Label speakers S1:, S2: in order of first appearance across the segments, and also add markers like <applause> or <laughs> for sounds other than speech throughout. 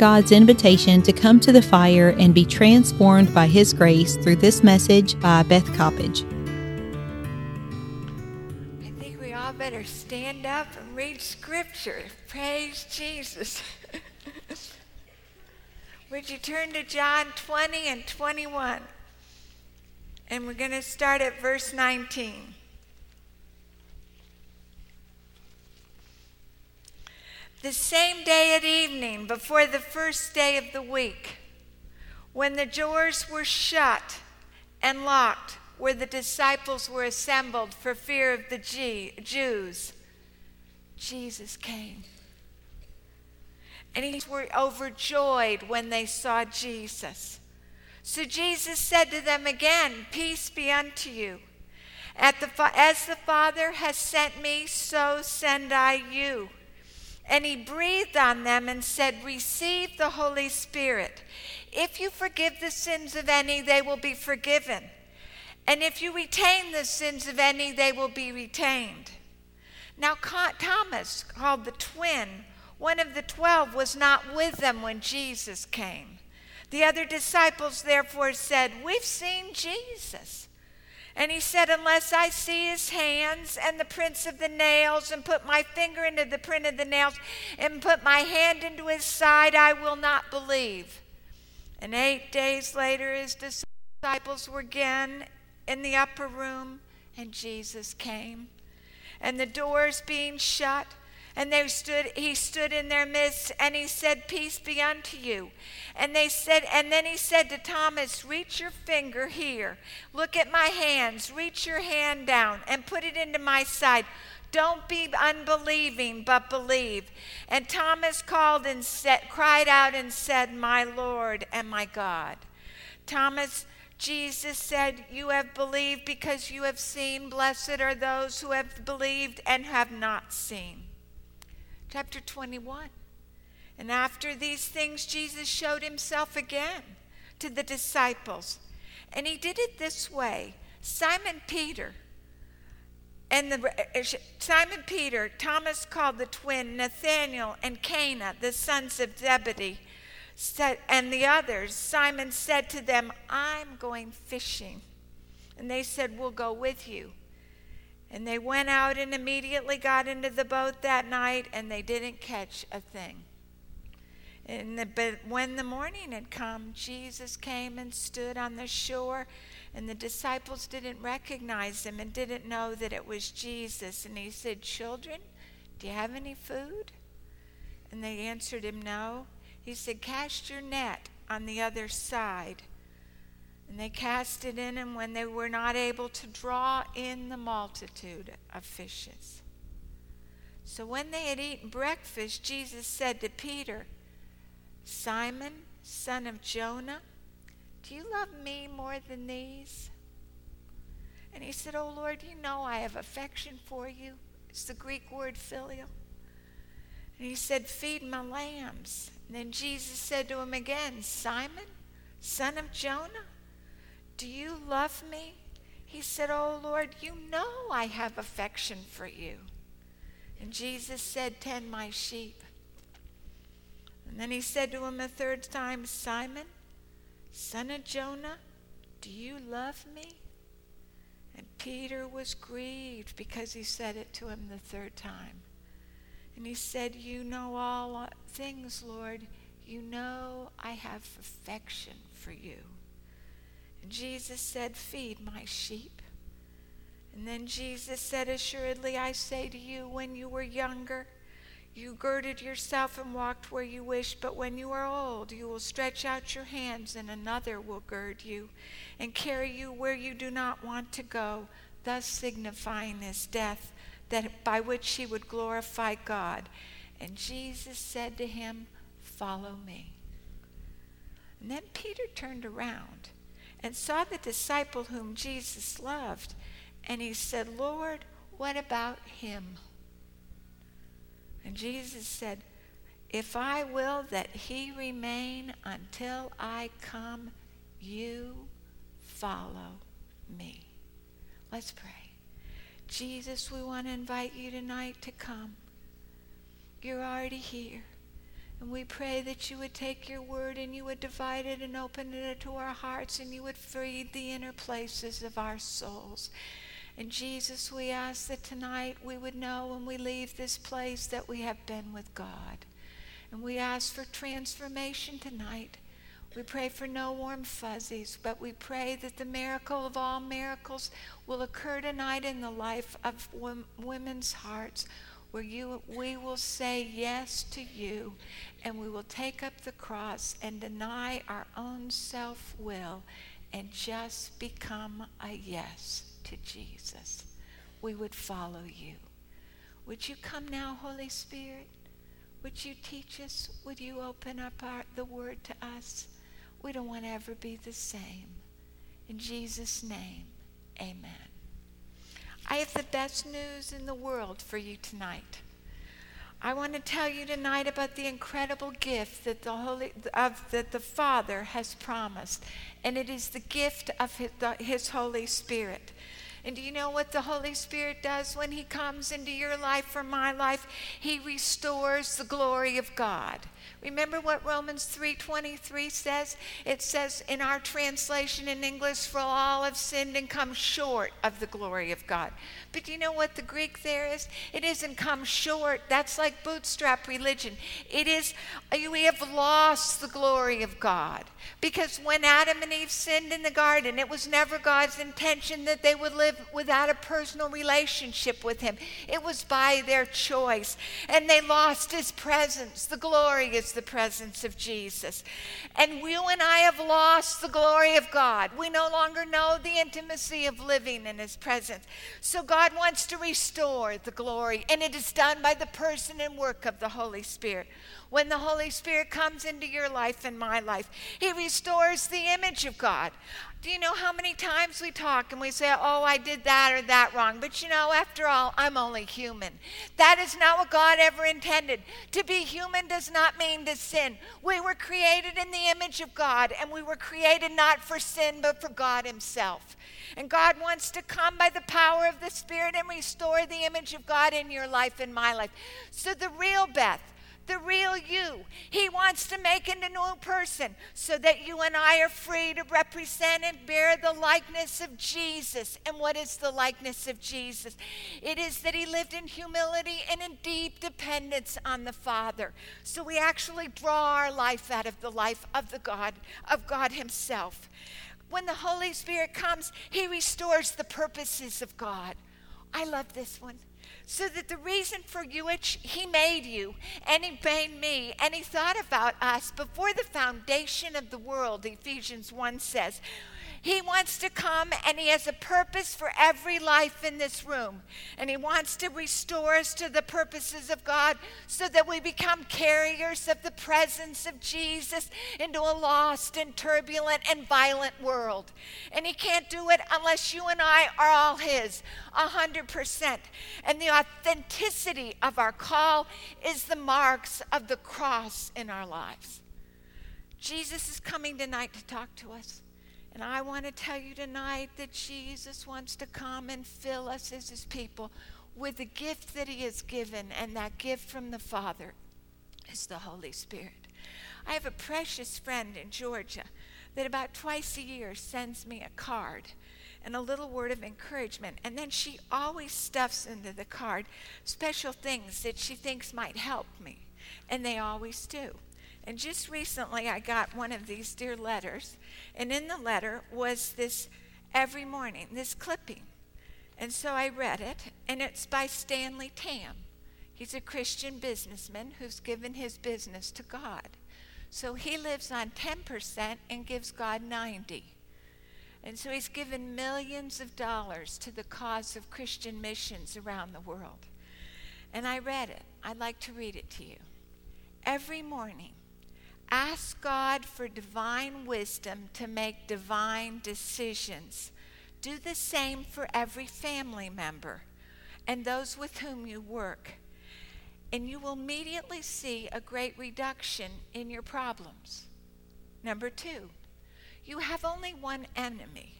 S1: God's invitation to come to the fire and be transformed by His grace through this message by Beth Coppedge.
S2: I think we all better stand up and read scripture. Praise Jesus. <laughs> Would you turn to John 20 and 21? And we're going to start at verse 19. The same day at evening, before the first day of the week, when the doors were shut and locked, where the disciples were assembled for fear of the Jews, Jesus came. And he were overjoyed when they saw Jesus. So Jesus said to them again, Peace be unto you. The, as the Father has sent me, so send I you. And he breathed on them and said, Receive the Holy Spirit. If you forgive the sins of any, they will be forgiven. And if you retain the sins of any, they will be retained. Now, Thomas, called the twin, one of the twelve, was not with them when Jesus came. The other disciples therefore said, We've seen Jesus. And he said, Unless I see his hands and the prints of the nails, and put my finger into the print of the nails, and put my hand into his side, I will not believe. And eight days later, his disciples were again in the upper room, and Jesus came. And the doors being shut, and they stood, he stood in their midst and he said, Peace be unto you. And they said, and then he said to Thomas, Reach your finger here. Look at my hands. Reach your hand down and put it into my side. Don't be unbelieving, but believe. And Thomas called and said, cried out and said, My Lord and my God. Thomas, Jesus said, You have believed because you have seen. Blessed are those who have believed and have not seen chapter 21. And after these things, Jesus showed himself again to the disciples. And he did it this way Simon Peter, and the, uh, Simon Peter, Thomas called the twin, Nathanael, and Cana, the sons of Zebedee, said, and the others, Simon said to them, I'm going fishing. And they said, We'll go with you. And they went out and immediately got into the boat that night, and they didn't catch a thing. The, but when the morning had come, Jesus came and stood on the shore, and the disciples didn't recognize him and didn't know that it was Jesus. And he said, Children, do you have any food? And they answered him, No. He said, Cast your net on the other side. And they cast it in, and when they were not able to draw in the multitude of fishes. So when they had eaten breakfast, Jesus said to Peter, Simon, son of Jonah, do you love me more than these? And he said, Oh Lord, you know I have affection for you. It's the Greek word filial. And he said, Feed my lambs. And then Jesus said to him again, Simon, son of Jonah, do you love me? He said, Oh Lord, you know I have affection for you. And Jesus said, Tend my sheep. And then he said to him a third time, Simon, son of Jonah, do you love me? And Peter was grieved because he said it to him the third time. And he said, You know all things, Lord. You know I have affection for you. Jesus said, Feed my sheep. And then Jesus said, Assuredly, I say to you, when you were younger, you girded yourself and walked where you wished, but when you are old, you will stretch out your hands, and another will gird you and carry you where you do not want to go, thus signifying his death, that by which he would glorify God. And Jesus said to him, Follow me. And then Peter turned around and saw the disciple whom Jesus loved. And he said, Lord, what about him? And Jesus said, If I will that he remain until I come, you follow me. Let's pray. Jesus, we want to invite you tonight to come. You're already here. And we pray that you would take your word and you would divide it and open it to our hearts and you would feed the inner places of our souls. And Jesus, we ask that tonight we would know when we leave this place that we have been with God. And we ask for transformation tonight. We pray for no warm fuzzies, but we pray that the miracle of all miracles will occur tonight in the life of women's hearts, where you, we will say yes to you, and we will take up the cross and deny our own self will and just become a yes to Jesus. We would follow you. Would you come now, Holy Spirit? Would you teach us? Would you open up our, the word to us? We don't want to ever be the same. In Jesus' name, amen. I have the best news in the world for you tonight. I want to tell you tonight about the incredible gift that the Holy of that the Father has promised, and it is the gift of his, the, his Holy Spirit. And do you know what the Holy Spirit does when He comes into your life or my life? He restores the glory of God. Remember what Romans 3:23 says? It says in our translation in English, "For all have sinned and come short of the glory of God." But do you know what the Greek there is? It isn't come short. That's like bootstrap religion. It is we have lost the glory of God. Because when Adam and Eve sinned in the garden, it was never God's intention that they would live without a personal relationship with him. It was by their choice. And they lost his presence. The glory is the presence of Jesus. And you and I have lost the glory of God. We no longer know the intimacy of living in His presence. So God wants to restore the glory, and it is done by the person and work of the Holy Spirit. When the Holy Spirit comes into your life and my life, He restores the image of God. Do you know how many times we talk and we say, Oh, I did that or that wrong? But you know, after all, I'm only human. That is not what God ever intended. To be human does not mean to sin. We were created in the image of God, and we were created not for sin, but for God Himself. And God wants to come by the power of the Spirit and restore the image of God in your life and my life. So, the real Beth, the real you. He wants to make it a new person so that you and I are free to represent and bear the likeness of Jesus. And what is the likeness of Jesus? It is that he lived in humility and in deep dependence on the Father. So we actually draw our life out of the life of the God of God himself. When the Holy Spirit comes, he restores the purposes of God. I love this one so that the reason for you which he made you and he made me and he thought about us before the foundation of the world ephesians 1 says he wants to come and He has a purpose for every life in this room. And He wants to restore us to the purposes of God so that we become carriers of the presence of Jesus into a lost and turbulent and violent world. And He can't do it unless you and I are all His, a 100%. And the authenticity of our call is the marks of the cross in our lives. Jesus is coming tonight to talk to us. And I want to tell you tonight that Jesus wants to come and fill us as his people with the gift that he has given, and that gift from the Father is the Holy Spirit. I have a precious friend in Georgia that about twice a year sends me a card and a little word of encouragement. And then she always stuffs into the card special things that she thinks might help me. And they always do. And just recently, I got one of these dear letters, and in the letter was this every morning, this clipping. And so I read it, and it's by Stanley Tam. He's a Christian businessman who's given his business to God. So he lives on 10% and gives God 90. And so he's given millions of dollars to the cause of Christian missions around the world. And I read it. I'd like to read it to you. Every morning, Ask God for divine wisdom to make divine decisions. Do the same for every family member and those with whom you work. And you will immediately see a great reduction in your problems. Number two, you have only one enemy.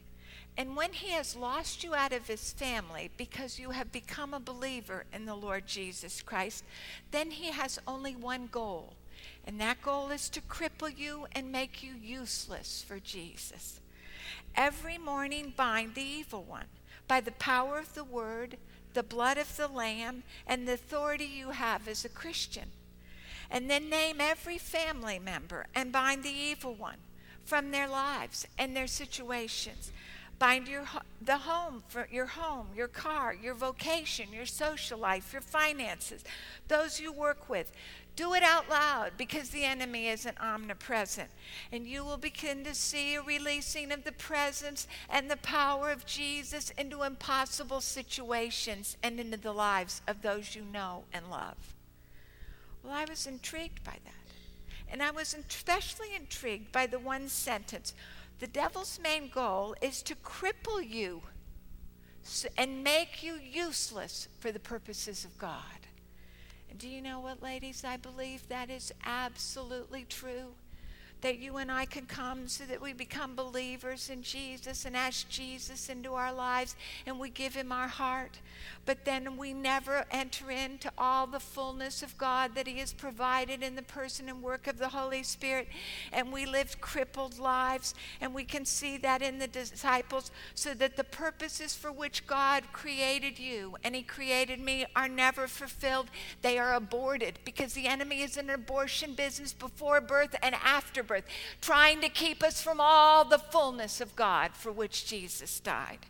S2: And when he has lost you out of his family because you have become a believer in the Lord Jesus Christ, then he has only one goal And that goal is to cripple you and make you useless for Jesus. Every morning, bind the evil one by the power of the word, the blood of the Lamb, and the authority you have as a Christian. And then name every family member and bind the evil one from their lives and their situations. Bind your the home for your home, your car, your vocation, your social life, your finances, those you work with. Do it out loud because the enemy isn't omnipresent. And you will begin to see a releasing of the presence and the power of Jesus into impossible situations and into the lives of those you know and love. Well, I was intrigued by that. And I was especially intrigued by the one sentence the devil's main goal is to cripple you and make you useless for the purposes of God. Do you know what, ladies? I believe that is absolutely true that you and I can come so that we become believers in Jesus and ask Jesus into our lives and we give him our heart. But then we never enter into all the fullness of God that he has provided in the person and work of the Holy Spirit. And we live crippled lives. And we can see that in the disciples so that the purposes for which God created you and he created me are never fulfilled. They are aborted because the enemy is an abortion business before birth and after birth, trying to keep us from all the fullness of God for which Jesus died.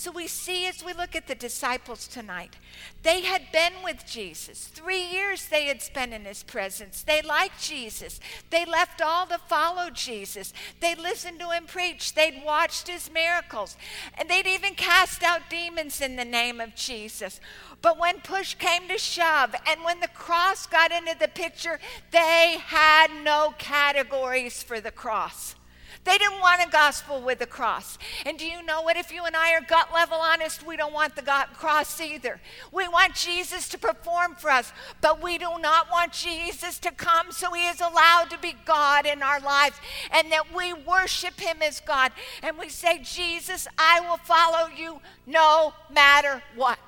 S2: So we see as we look at the disciples tonight, they had been with Jesus. Three years they had spent in his presence. They liked Jesus. They left all to follow Jesus. They listened to him preach. They'd watched his miracles. And they'd even cast out demons in the name of Jesus. But when push came to shove and when the cross got into the picture, they had no categories for the cross. They didn't want a gospel with a cross. And do you know what? If you and I are gut level honest, we don't want the cross either. We want Jesus to perform for us, but we do not want Jesus to come so he is allowed to be God in our lives and that we worship him as God. And we say, Jesus, I will follow you no matter what.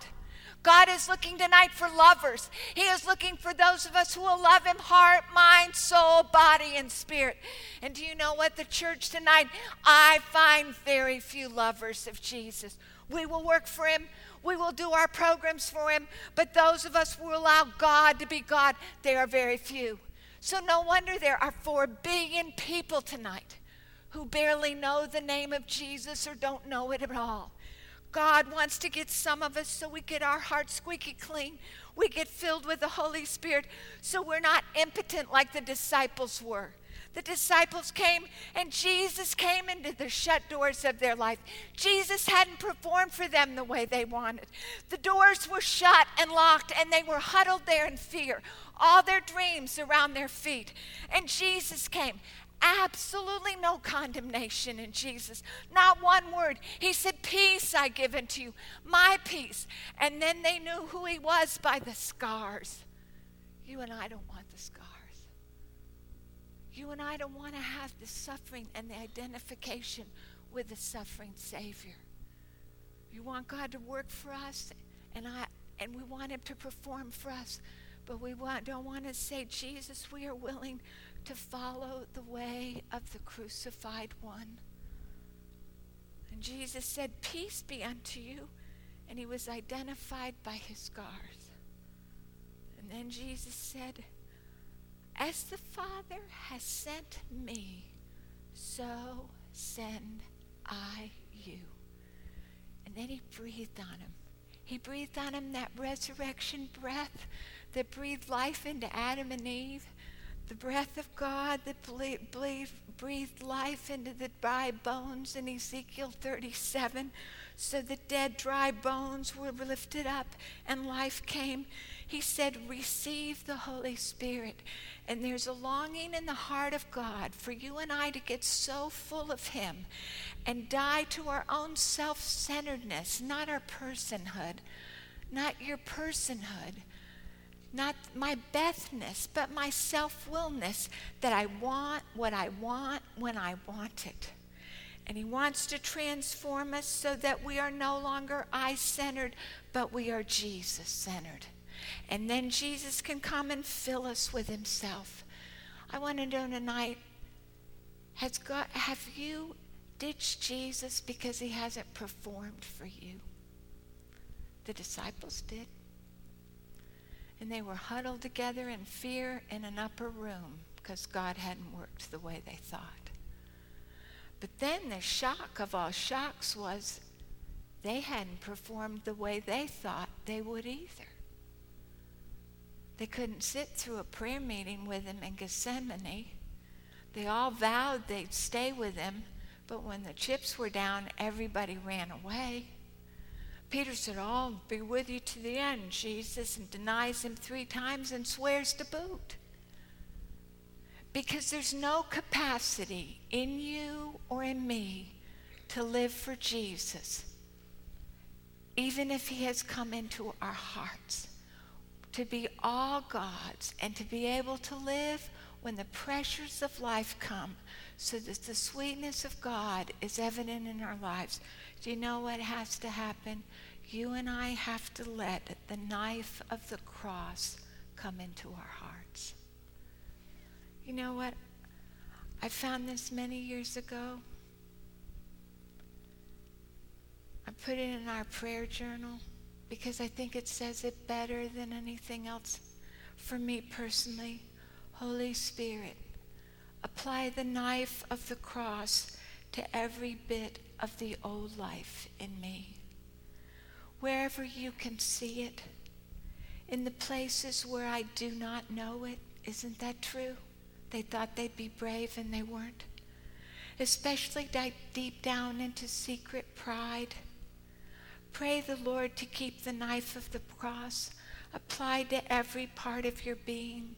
S2: God is looking tonight for lovers. He is looking for those of us who will love Him heart, mind, soul, body, and spirit. And do you know what? The church tonight, I find very few lovers of Jesus. We will work for Him. We will do our programs for Him. But those of us who allow God to be God, they are very few. So no wonder there are four billion people tonight who barely know the name of Jesus or don't know it at all. God wants to get some of us so we get our hearts squeaky clean. We get filled with the Holy Spirit so we're not impotent like the disciples were. The disciples came and Jesus came into the shut doors of their life. Jesus hadn't performed for them the way they wanted. The doors were shut and locked and they were huddled there in fear, all their dreams around their feet. And Jesus came absolutely no condemnation in Jesus. Not one word. He said, Peace I give unto you, my peace. And then they knew who he was by the scars. You and I don't want the scars. You and I don't want to have the suffering and the identification with the suffering Savior. You want God to work for us, and I and we want him to perform for us, but we want, don't want to say, Jesus, we are willing to follow the way of the crucified one. And Jesus said, Peace be unto you. And he was identified by his scars. And then Jesus said, As the Father has sent me, so send I you. And then he breathed on him. He breathed on him that resurrection breath that breathed life into Adam and Eve the breath of God that breathed life into the dry bones in Ezekiel 37. So the dead, dry bones were lifted up and life came. He said, Receive the Holy Spirit. And there's a longing in the heart of God for you and I to get so full of Him and die to our own self centeredness, not our personhood, not your personhood not my bestness, but my self willness that I want what I want when I want it. And He wants to transform us so that we are no longer I centered, but we are Jesus centered. And then Jesus can come and fill us with Himself I want to know tonight has God, have you ditched Jesus because he hasn't performed for you? The disciples did. And they were huddled together in fear in an upper room because God hadn't worked the way they thought. But then the shock of all shocks was they hadn't performed the way they thought they would either. They couldn't sit through a prayer meeting with him in Gethsemane. They all vowed they'd stay with him, but when the chips were down, everybody ran away. Peter said, I'll be with you to the end, Jesus, and denies him three times and swears to boot. Because there's no capacity in you or in me to live for Jesus, even if he has come into our hearts, to be all God's and to be able to live when the pressures of life come so that the sweetness of God is evident in our lives. Do you know what has to happen? You and I have to let the knife of the cross come into our hearts. You know what? I found this many years ago. I put it in our prayer journal because I think it says it better than anything else for me personally. Holy Spirit, apply the knife of the cross to every bit of the old life in me. Wherever you can see it, in the places where I do not know it, isn't that true? They thought they'd be brave and they weren't. Especially deep down into secret pride. Pray the Lord to keep the knife of the cross applied to every part of your being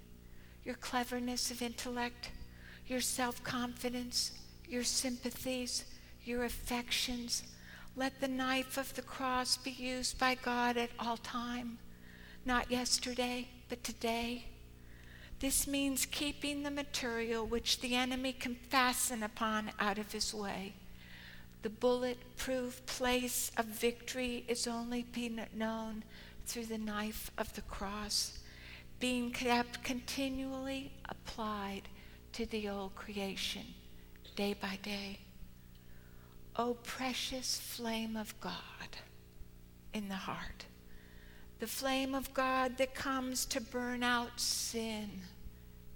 S2: your cleverness of intellect, your self confidence, your sympathies, your affections. Let the knife of the cross be used by God at all time, not yesterday, but today. This means keeping the material which the enemy can fasten upon out of his way. The bullet-proof place of victory is only being known through the knife of the cross being kept continually applied to the old creation day by day. O oh, precious flame of God in the heart, the flame of God that comes to burn out sin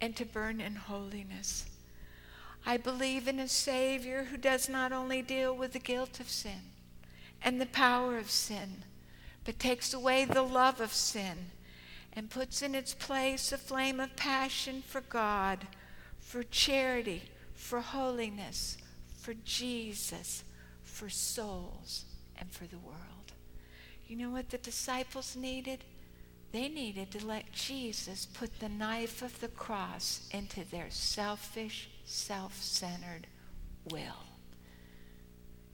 S2: and to burn in holiness. I believe in a Savior who does not only deal with the guilt of sin and the power of sin, but takes away the love of sin and puts in its place a flame of passion for God, for charity, for holiness, for Jesus, for souls, and for the world. You know what the disciples needed? They needed to let Jesus put the knife of the cross into their selfish, self centered will.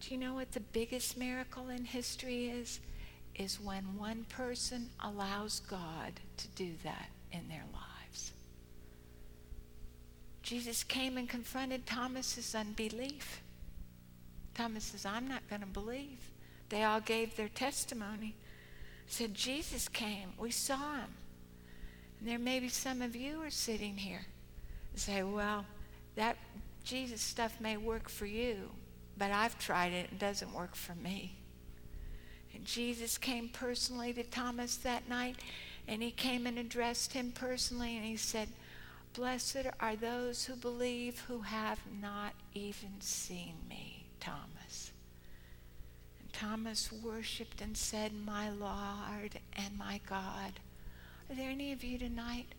S2: Do you know what the biggest miracle in history is? is when one person allows God to do that in their lives. Jesus came and confronted Thomas's unbelief. Thomas says, I'm not going to believe. They all gave their testimony. Said, Jesus came. We saw him. And there may be some of you are sitting here and say, well, that Jesus stuff may work for you, but I've tried it. It doesn't work for me. And Jesus came personally to Thomas that night, and he came and addressed him personally, and he said, Blessed are those who believe who have not even seen me, Thomas. And Thomas worshiped and said, My Lord and my God. Are there any of you tonight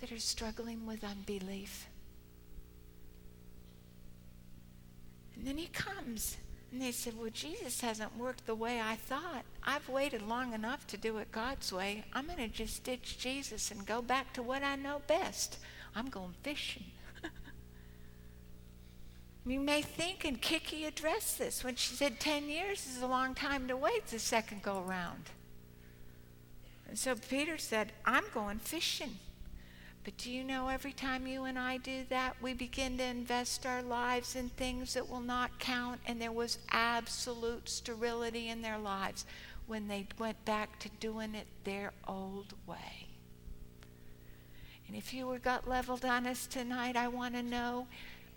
S2: that are struggling with unbelief? And then he comes and they said, Well, Jesus hasn't worked the way I thought. I've waited long enough to do it God's way. I'm going to just ditch Jesus and go back to what I know best. I'm going fishing. <laughs> you may think, and Kiki addressed this when she said 10 years is a long time to wait the second go round. And so Peter said, I'm going fishing. But do you know every time you and I do that, we begin to invest our lives in things that will not count, and there was absolute sterility in their lives when they went back to doing it their old way. And if you were gut leveled on us tonight, I want to know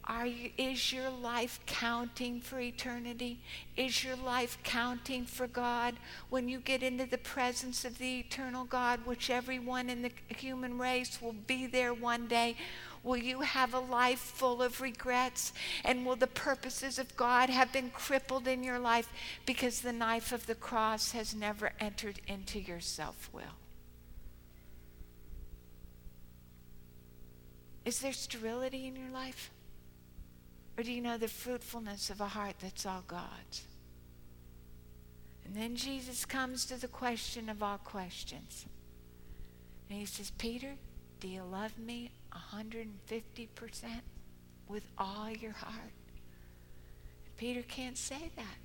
S2: are you, is your life counting for eternity? Is your life counting for God? When you get into the presence of the eternal God, which everyone in the human race will be there one day, will you have a life full of regrets? And will the purposes of God have been crippled in your life because the knife of the cross has never entered into your self will? Is there sterility in your life? Or do you know the fruitfulness of a heart that's all God's? And then Jesus comes to the question of all questions. And he says, Peter, do you love me 150% with all your heart? And Peter can't say that.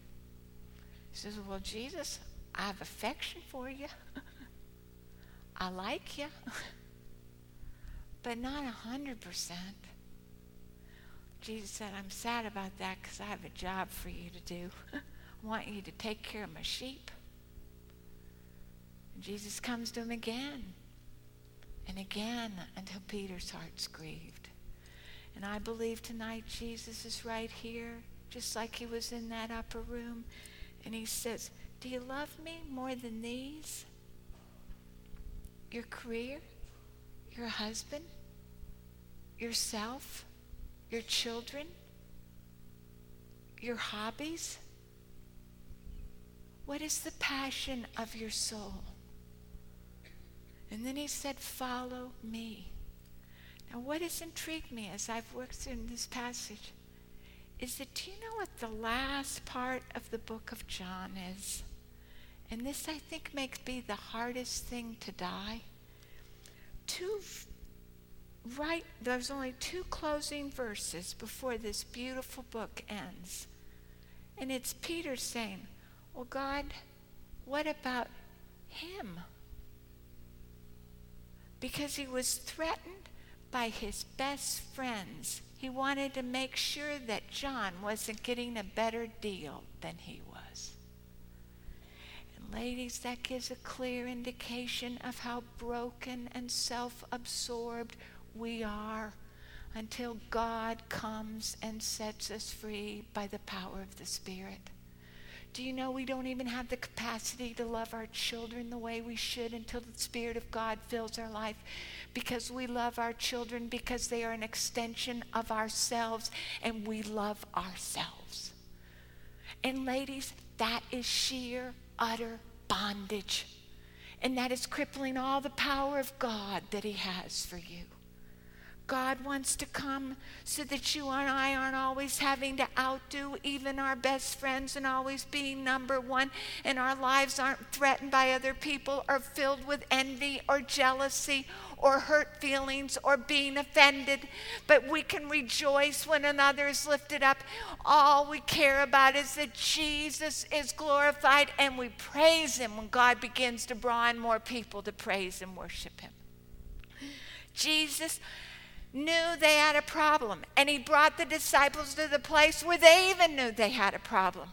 S2: He says, Well, Jesus, I have affection for you. <laughs> I like you, <laughs> but not 100%. Jesus said, I'm sad about that because I have a job for you to do. I <laughs> want you to take care of my sheep. And Jesus comes to him again and again until Peter's heart's grieved. And I believe tonight Jesus is right here, just like he was in that upper room. And he says, Do you love me more than these? Your career? Your husband? Yourself? Your children, your hobbies? What is the passion of your soul? And then he said, Follow me. Now, what has intrigued me as I've worked through this passage is that do you know what the last part of the book of John is? And this, I think, makes be the hardest thing to die. Two right, there's only two closing verses before this beautiful book ends. And it's Peter saying, Well, God, what about him? Because he was threatened by his best friends. He wanted to make sure that John wasn't getting a better deal than he was. And, ladies, that gives a clear indication of how broken and self absorbed we are until God comes and sets us free by the power of the Spirit. Do you know we don't even have the capacity to love our children the way we should until the Spirit of God fills our life? Because we love our children because they are an extension of ourselves and we love ourselves. And ladies, that is sheer, utter bondage. And that is crippling all the power of God that He has for you. God wants to come so that you and I aren't always having to outdo even our best friends and always being number one, and our lives aren't threatened by other people or filled with envy or jealousy or hurt feelings or being offended. But we can rejoice when another is lifted up. All we care about is that Jesus is glorified, and we praise Him when God begins to draw in more people to praise and worship Him. Jesus knew they had a problem. And he brought the disciples to the place where they even knew they had a problem.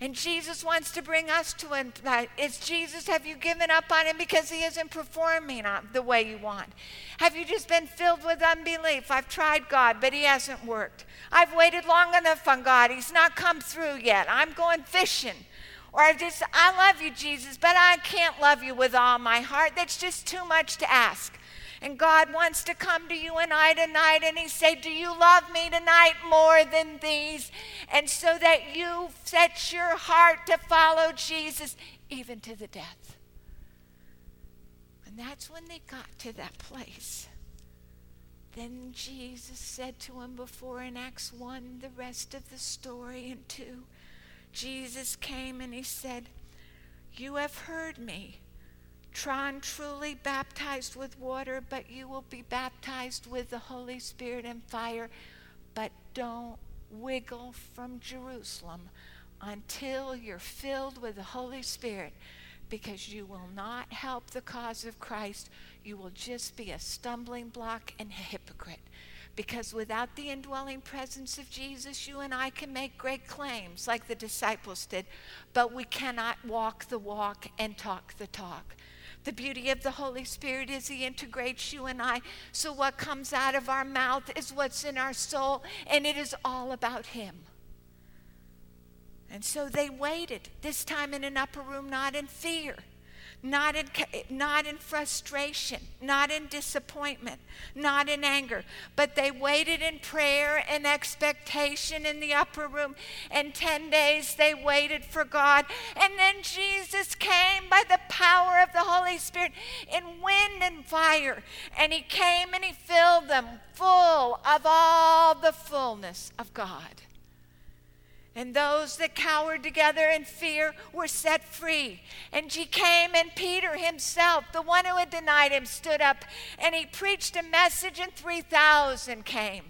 S2: And Jesus wants to bring us to it. It's Jesus, have you given up on him because he isn't performing the way you want? Have you just been filled with unbelief? I've tried God, but he hasn't worked. I've waited long enough on God. He's not come through yet. I'm going fishing. Or I just, I love you, Jesus, but I can't love you with all my heart. That's just too much to ask. And God wants to come to you and I tonight and He say, Do you love me tonight more than these? And so that you set your heart to follow Jesus even to the death. And that's when they got to that place. Then Jesus said to him before in Acts 1, the rest of the story in 2, Jesus came and he said, You have heard me John truly baptized with water, but you will be baptized with the Holy Spirit and fire. But don't wiggle from Jerusalem until you're filled with the Holy Spirit because you will not help the cause of Christ. You will just be a stumbling block and a hypocrite. Because without the indwelling presence of Jesus, you and I can make great claims like the disciples did, but we cannot walk the walk and talk the talk The beauty of the Holy Spirit is He integrates you and I. So, what comes out of our mouth is what's in our soul, and it is all about Him. And so they waited, this time in an upper room, not in fear not in, not in frustration, not in disappointment, not in anger, but they waited in prayer and expectation in the upper room. And 10 days they waited for God. And then Jesus came by the power of the Holy Spirit in wind and fire. And he came and he filled them full of all the fullness of God. And those that cowered together in fear were set free. And she came, and Peter himself, the one who had denied him, stood up and he preached a message, and 3,000 came.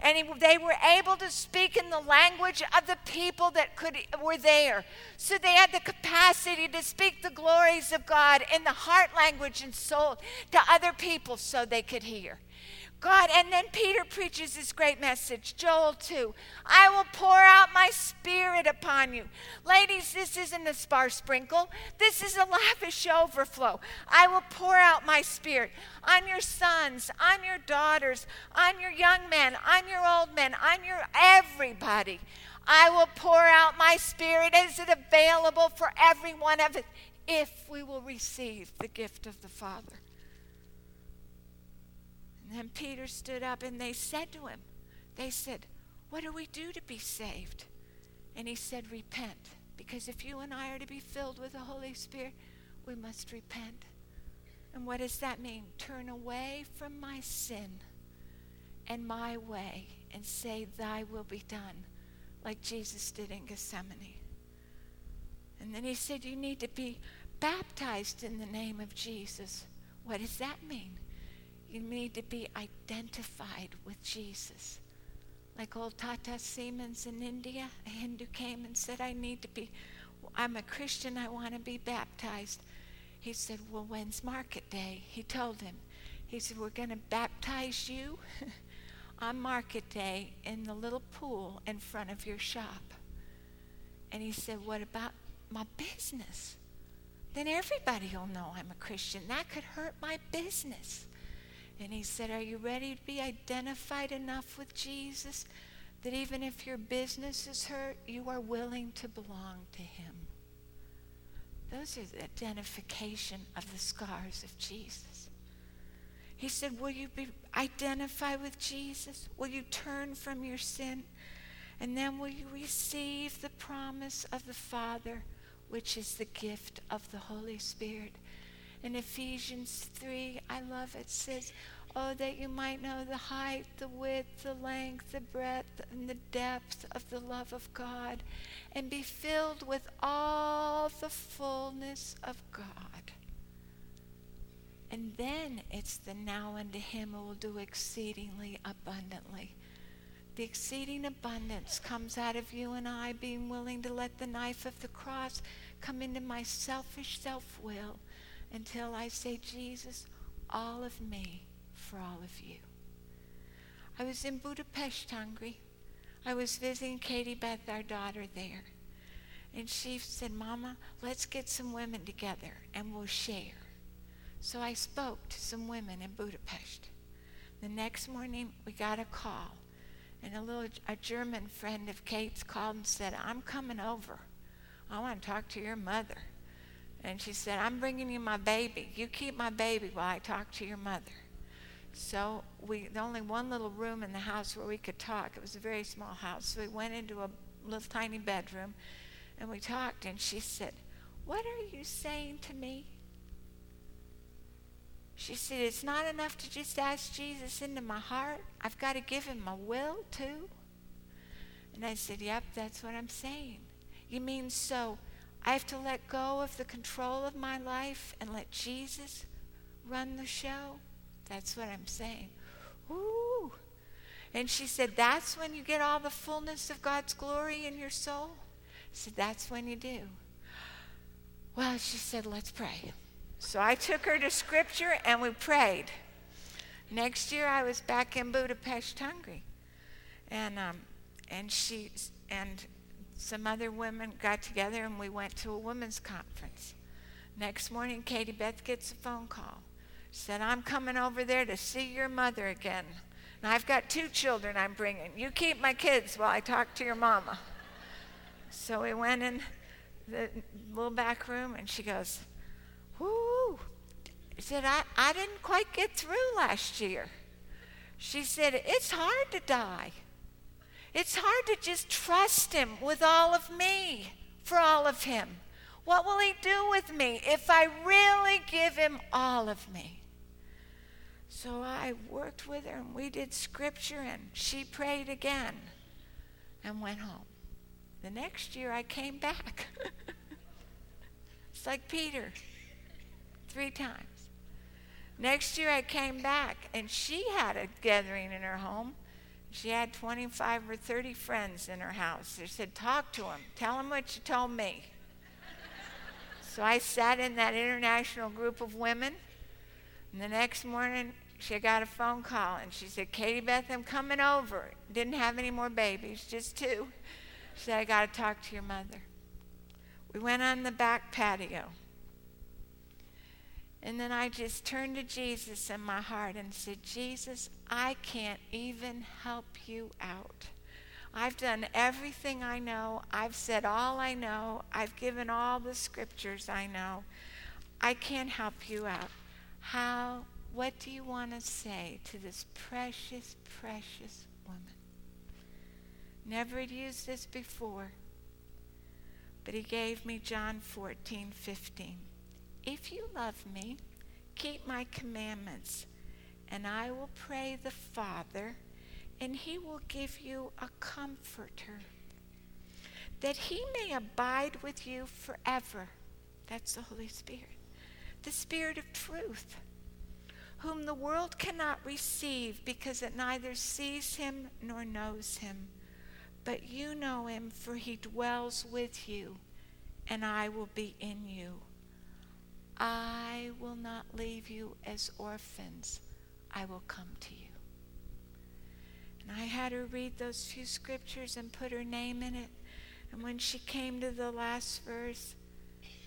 S2: And he, they were able to speak in the language of the people that could, were there. So they had the capacity to speak the glories of God in the heart language and soul to other people so they could hear. God, and then Peter preaches this great message, Joel 2. I will pour out my spirit upon you. Ladies, this isn't a sparse sprinkle, this is a lavish overflow. I will pour out my spirit on your sons, on your daughters, on your young men, on your old men, on your everybody. I will pour out my spirit. Is it available for every one of us if we will receive the gift of the Father? And then Peter stood up and they said to him, They said, What do we do to be saved? And he said, Repent. Because if you and I are to be filled with the Holy Spirit, we must repent. And what does that mean? Turn away from my sin and my way and say, Thy will be done, like Jesus did in Gethsemane. And then he said, You need to be baptized in the name of Jesus. What does that mean? You need to be identified with Jesus. Like old Tata Siemens in India, a Hindu came and said, I need to be, I'm a Christian, I want to be baptized. He said, Well, when's market day? He told him. He said, We're going to baptize you <laughs> on market day in the little pool in front of your shop. And he said, What about my business? Then everybody will know I'm a Christian. That could hurt my business. And he said, Are you ready to be identified enough with Jesus that even if your business is hurt, you are willing to belong to him? Those are the identification of the scars of Jesus. He said, Will you be identify with Jesus? Will you turn from your sin? And then will you receive the promise of the Father, which is the gift of the Holy Spirit? In Ephesians 3, I love it, says, Oh, that you might know the height, the width, the length, the breadth, and the depth of the love of God, and be filled with all the fullness of God. And then it's the now unto him who will do exceedingly abundantly. The exceeding abundance comes out of you and I being willing to let the knife of the cross come into my selfish self will until I say, Jesus, all of me for all of you. I was in Budapest, Hungary. I was visiting Katie Beth, our daughter, there. And she said, Mama, let's get some women together and we'll share. So I spoke to some women in Budapest. The next morning, we got a call. And a little a German friend of Kate's called and said, I'm coming over. I want to talk to your mother. And she said, I'm bringing you my baby. You keep my baby while I talk to your mother. So we, the only one little room in the house where we could talk. It was a very small house. So we went into a little tiny bedroom and we talked. And she said, What are you saying to me? She said, It's not enough to just ask Jesus into my heart. I've got to give him my will too. And I said, Yep, that's what I'm saying. You mean so I have to let go of the control of my life and let Jesus run the show. That's what I'm saying. Ooh. And she said, That's when you get all the fullness of God's glory in your soul? I said, That's when you do. Well, she said, Let's pray. So I took her to scripture and we prayed. Next year I was back in Budapest, Hungary. And um, and she and some other women got together and we went to a women's conference. Next morning, Katie Beth gets a phone call. Said, I'm coming over there to see your mother again. And I've got two children I'm bringing. You keep my kids while I talk to your mama. So we went in the little back room, and she goes, Whoo. Said, I, I didn't quite get through last year. She said, It's hard to die. It's hard to just trust Him with all of me, for all of Him. What will He do with me if I really give Him all of me? So I worked with her and we did scripture and she prayed again and went home. The next year I came back. <laughs> it's like Peter, three times. Next year I came back and she had a gathering in her home. She had 25 or 30 friends in her house. They said, Talk to them. Tell them what you told me. So I sat in that international group of women. And the next morning, she got a phone call and she said, Katie Beth, I'm coming over. Didn't have any more babies, just two. She said, I got to talk to your mother. We went on the back patio. And then I just turned to Jesus in my heart and said, Jesus, I can't even help you out. I've done everything I know. I've said all I know. I've given all the scriptures I know. I can't help you out. How, what do you want to say to this precious, precious woman? Never had used this before, but he gave me John 14, 15. If you love me, keep my commandments, and I will pray the Father, and he will give you a comforter, that he may abide with you forever. That's the Holy Spirit, the Spirit of truth, whom the world cannot receive because it neither sees him nor knows him. But you know him, for he dwells with you, and I will be in you. I will not leave you as orphans. I will come to you. And I had her read those few scriptures and put her name in it. And when she came to the last verse,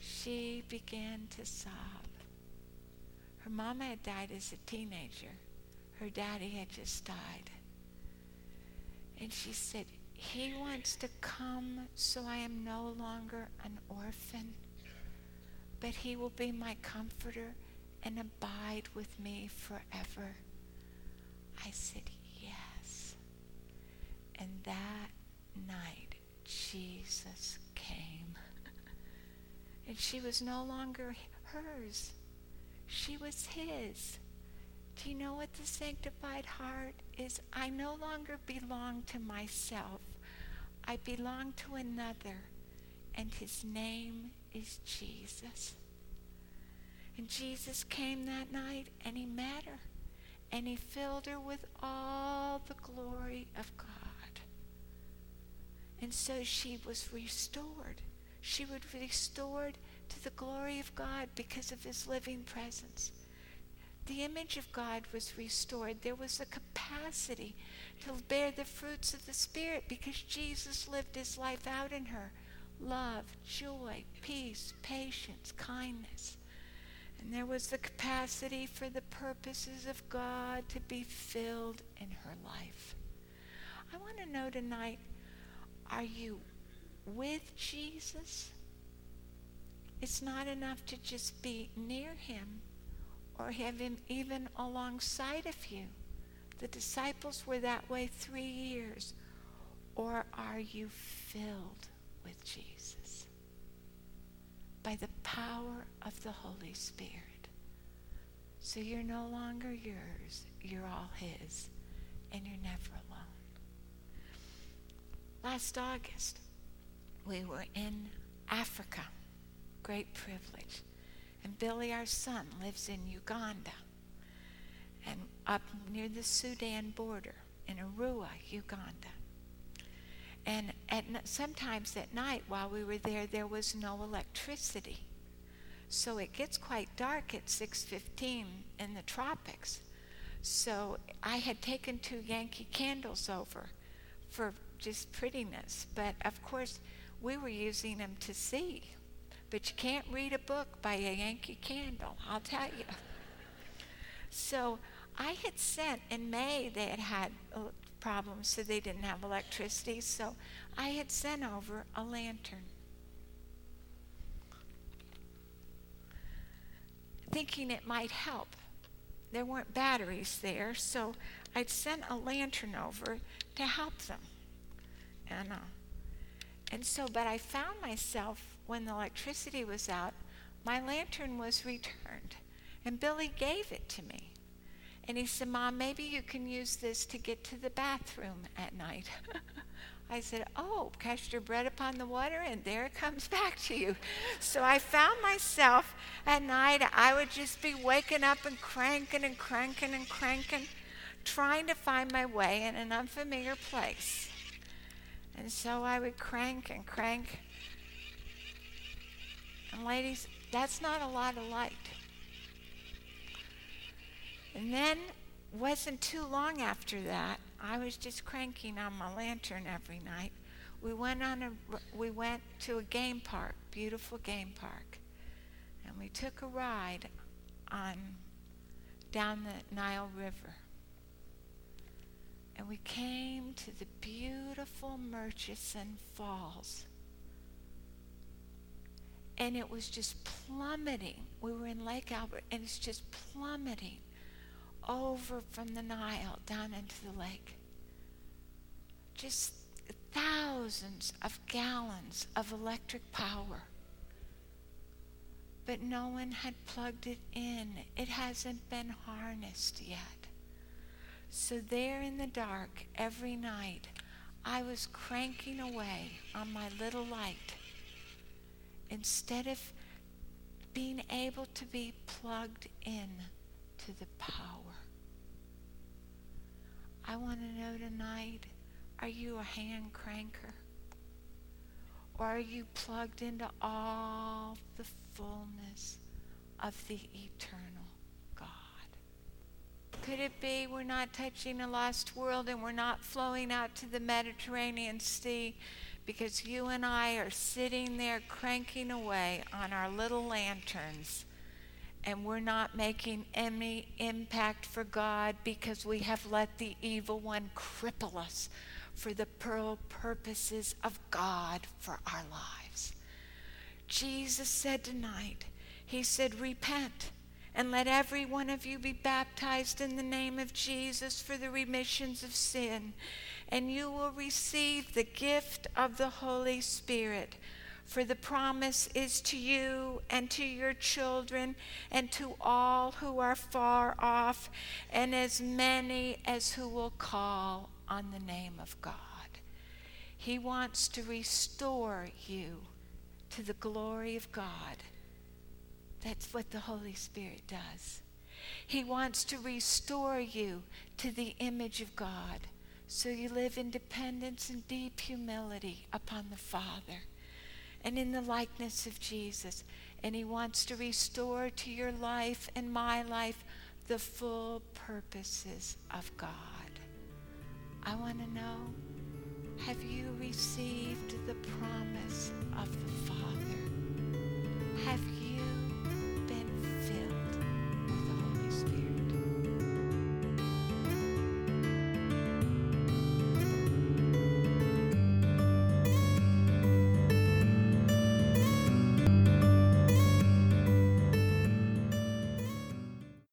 S2: she began to sob. Her mama had died as a teenager. Her daddy had just died. And she said, He wants to come so I am no longer an orphan but he will be my comforter and abide with me forever. I said. And that night, Jesus came. <laughs> and she was no longer hers, she was his. Do you know what the sanctified heart is? I no longer belong to myself. I belong to another, and his name is Jesus. And Jesus came that night and he met her and he filled her with all the glory of God. And so she was restored. She was restored to the glory of God because of his living presence. The image of God was restored. There was a capacity to bear the fruits of the Spirit because Jesus lived his life out in her love, joy, peace, patience, kindness. And there was the capacity for the purposes of God to be filled in her life. I want to know tonight are you with Jesus? It's not enough to just be near him or have him even alongside of you. The disciples were that way three years. Or are you filled? with Jesus by the power of the Holy Spirit. So you're no longer yours, you're all His, and you're never alone. Last August, we were in Africa. Great privilege. And Billy, our son, lives in Uganda and up near the Sudan border in Arua, Uganda. And at, sometimes at night while we were there, there was no electricity. So it gets quite dark at 6:15 in the tropics. So I had taken two Yankee candles over for just prettiness, but of course we were using them to see But you can't read a book by a Yankee candle, I'll tell you. So I had sent in May, they had had uh, problems, so they didn't have electricity. So I had sent over a lantern. Thinking it might help. There weren't batteries there, so I'd sent a lantern over to help them. Uh, and so, but I found myself when the electricity was out, my lantern was returned. And Billy gave it to me. And he said, Mom, maybe you can use this to get to the bathroom at night. <laughs> I said, Oh, cast your bread upon the water, and there it comes <laughs> back to you. So I found myself at night, I would just be waking up and cranking and cranking and cranking, trying to find my way in an unfamiliar place. And so I would crank and crank. And ladies, that's not a lot of light. And then, wasn't too long after that, I was just cranking on my lantern every night. We went on a we went to a game park, beautiful game park, and we took a ride on down the Nile River. And we came to the beautiful Murchison Falls. And it was just plummeting. We were in Lake Albert, and it's just plummeting over from the Nile down into the lake. Just thousands of gallons of electric power. But no one had plugged it in. It hasn't been harnessed yet. So, there in the dark, every night, I was cranking away on my little light instead of being able to be plugged in to the power. I want to know tonight are you a hand cranker? Or are you plugged into all the fullness of the eternal? Could it be we're not touching a lost world and we're not flowing out to the Mediterranean Sea because you and I are sitting there cranking away on our little lanterns? and we're not making any impact for God because we have let the evil one cripple us for the pearl purposes of God for our lives. Jesus said tonight, He said, Repent and let every one of you be baptized in the name of Jesus for the remissions of sin, and you will receive the gift of the Holy Spirit for the promise is to you and to your children and to all who are far off, and as many as who will call on the name of God. He wants to restore you to the glory of God. That's what the Holy Spirit does. He wants to restore you to the image of God so you live in dependence and deep humility upon the Father and in the likeness of Jesus. And He wants to restore to your life and my life the full purposes of God. I want to know have you received the promise of the Father? Have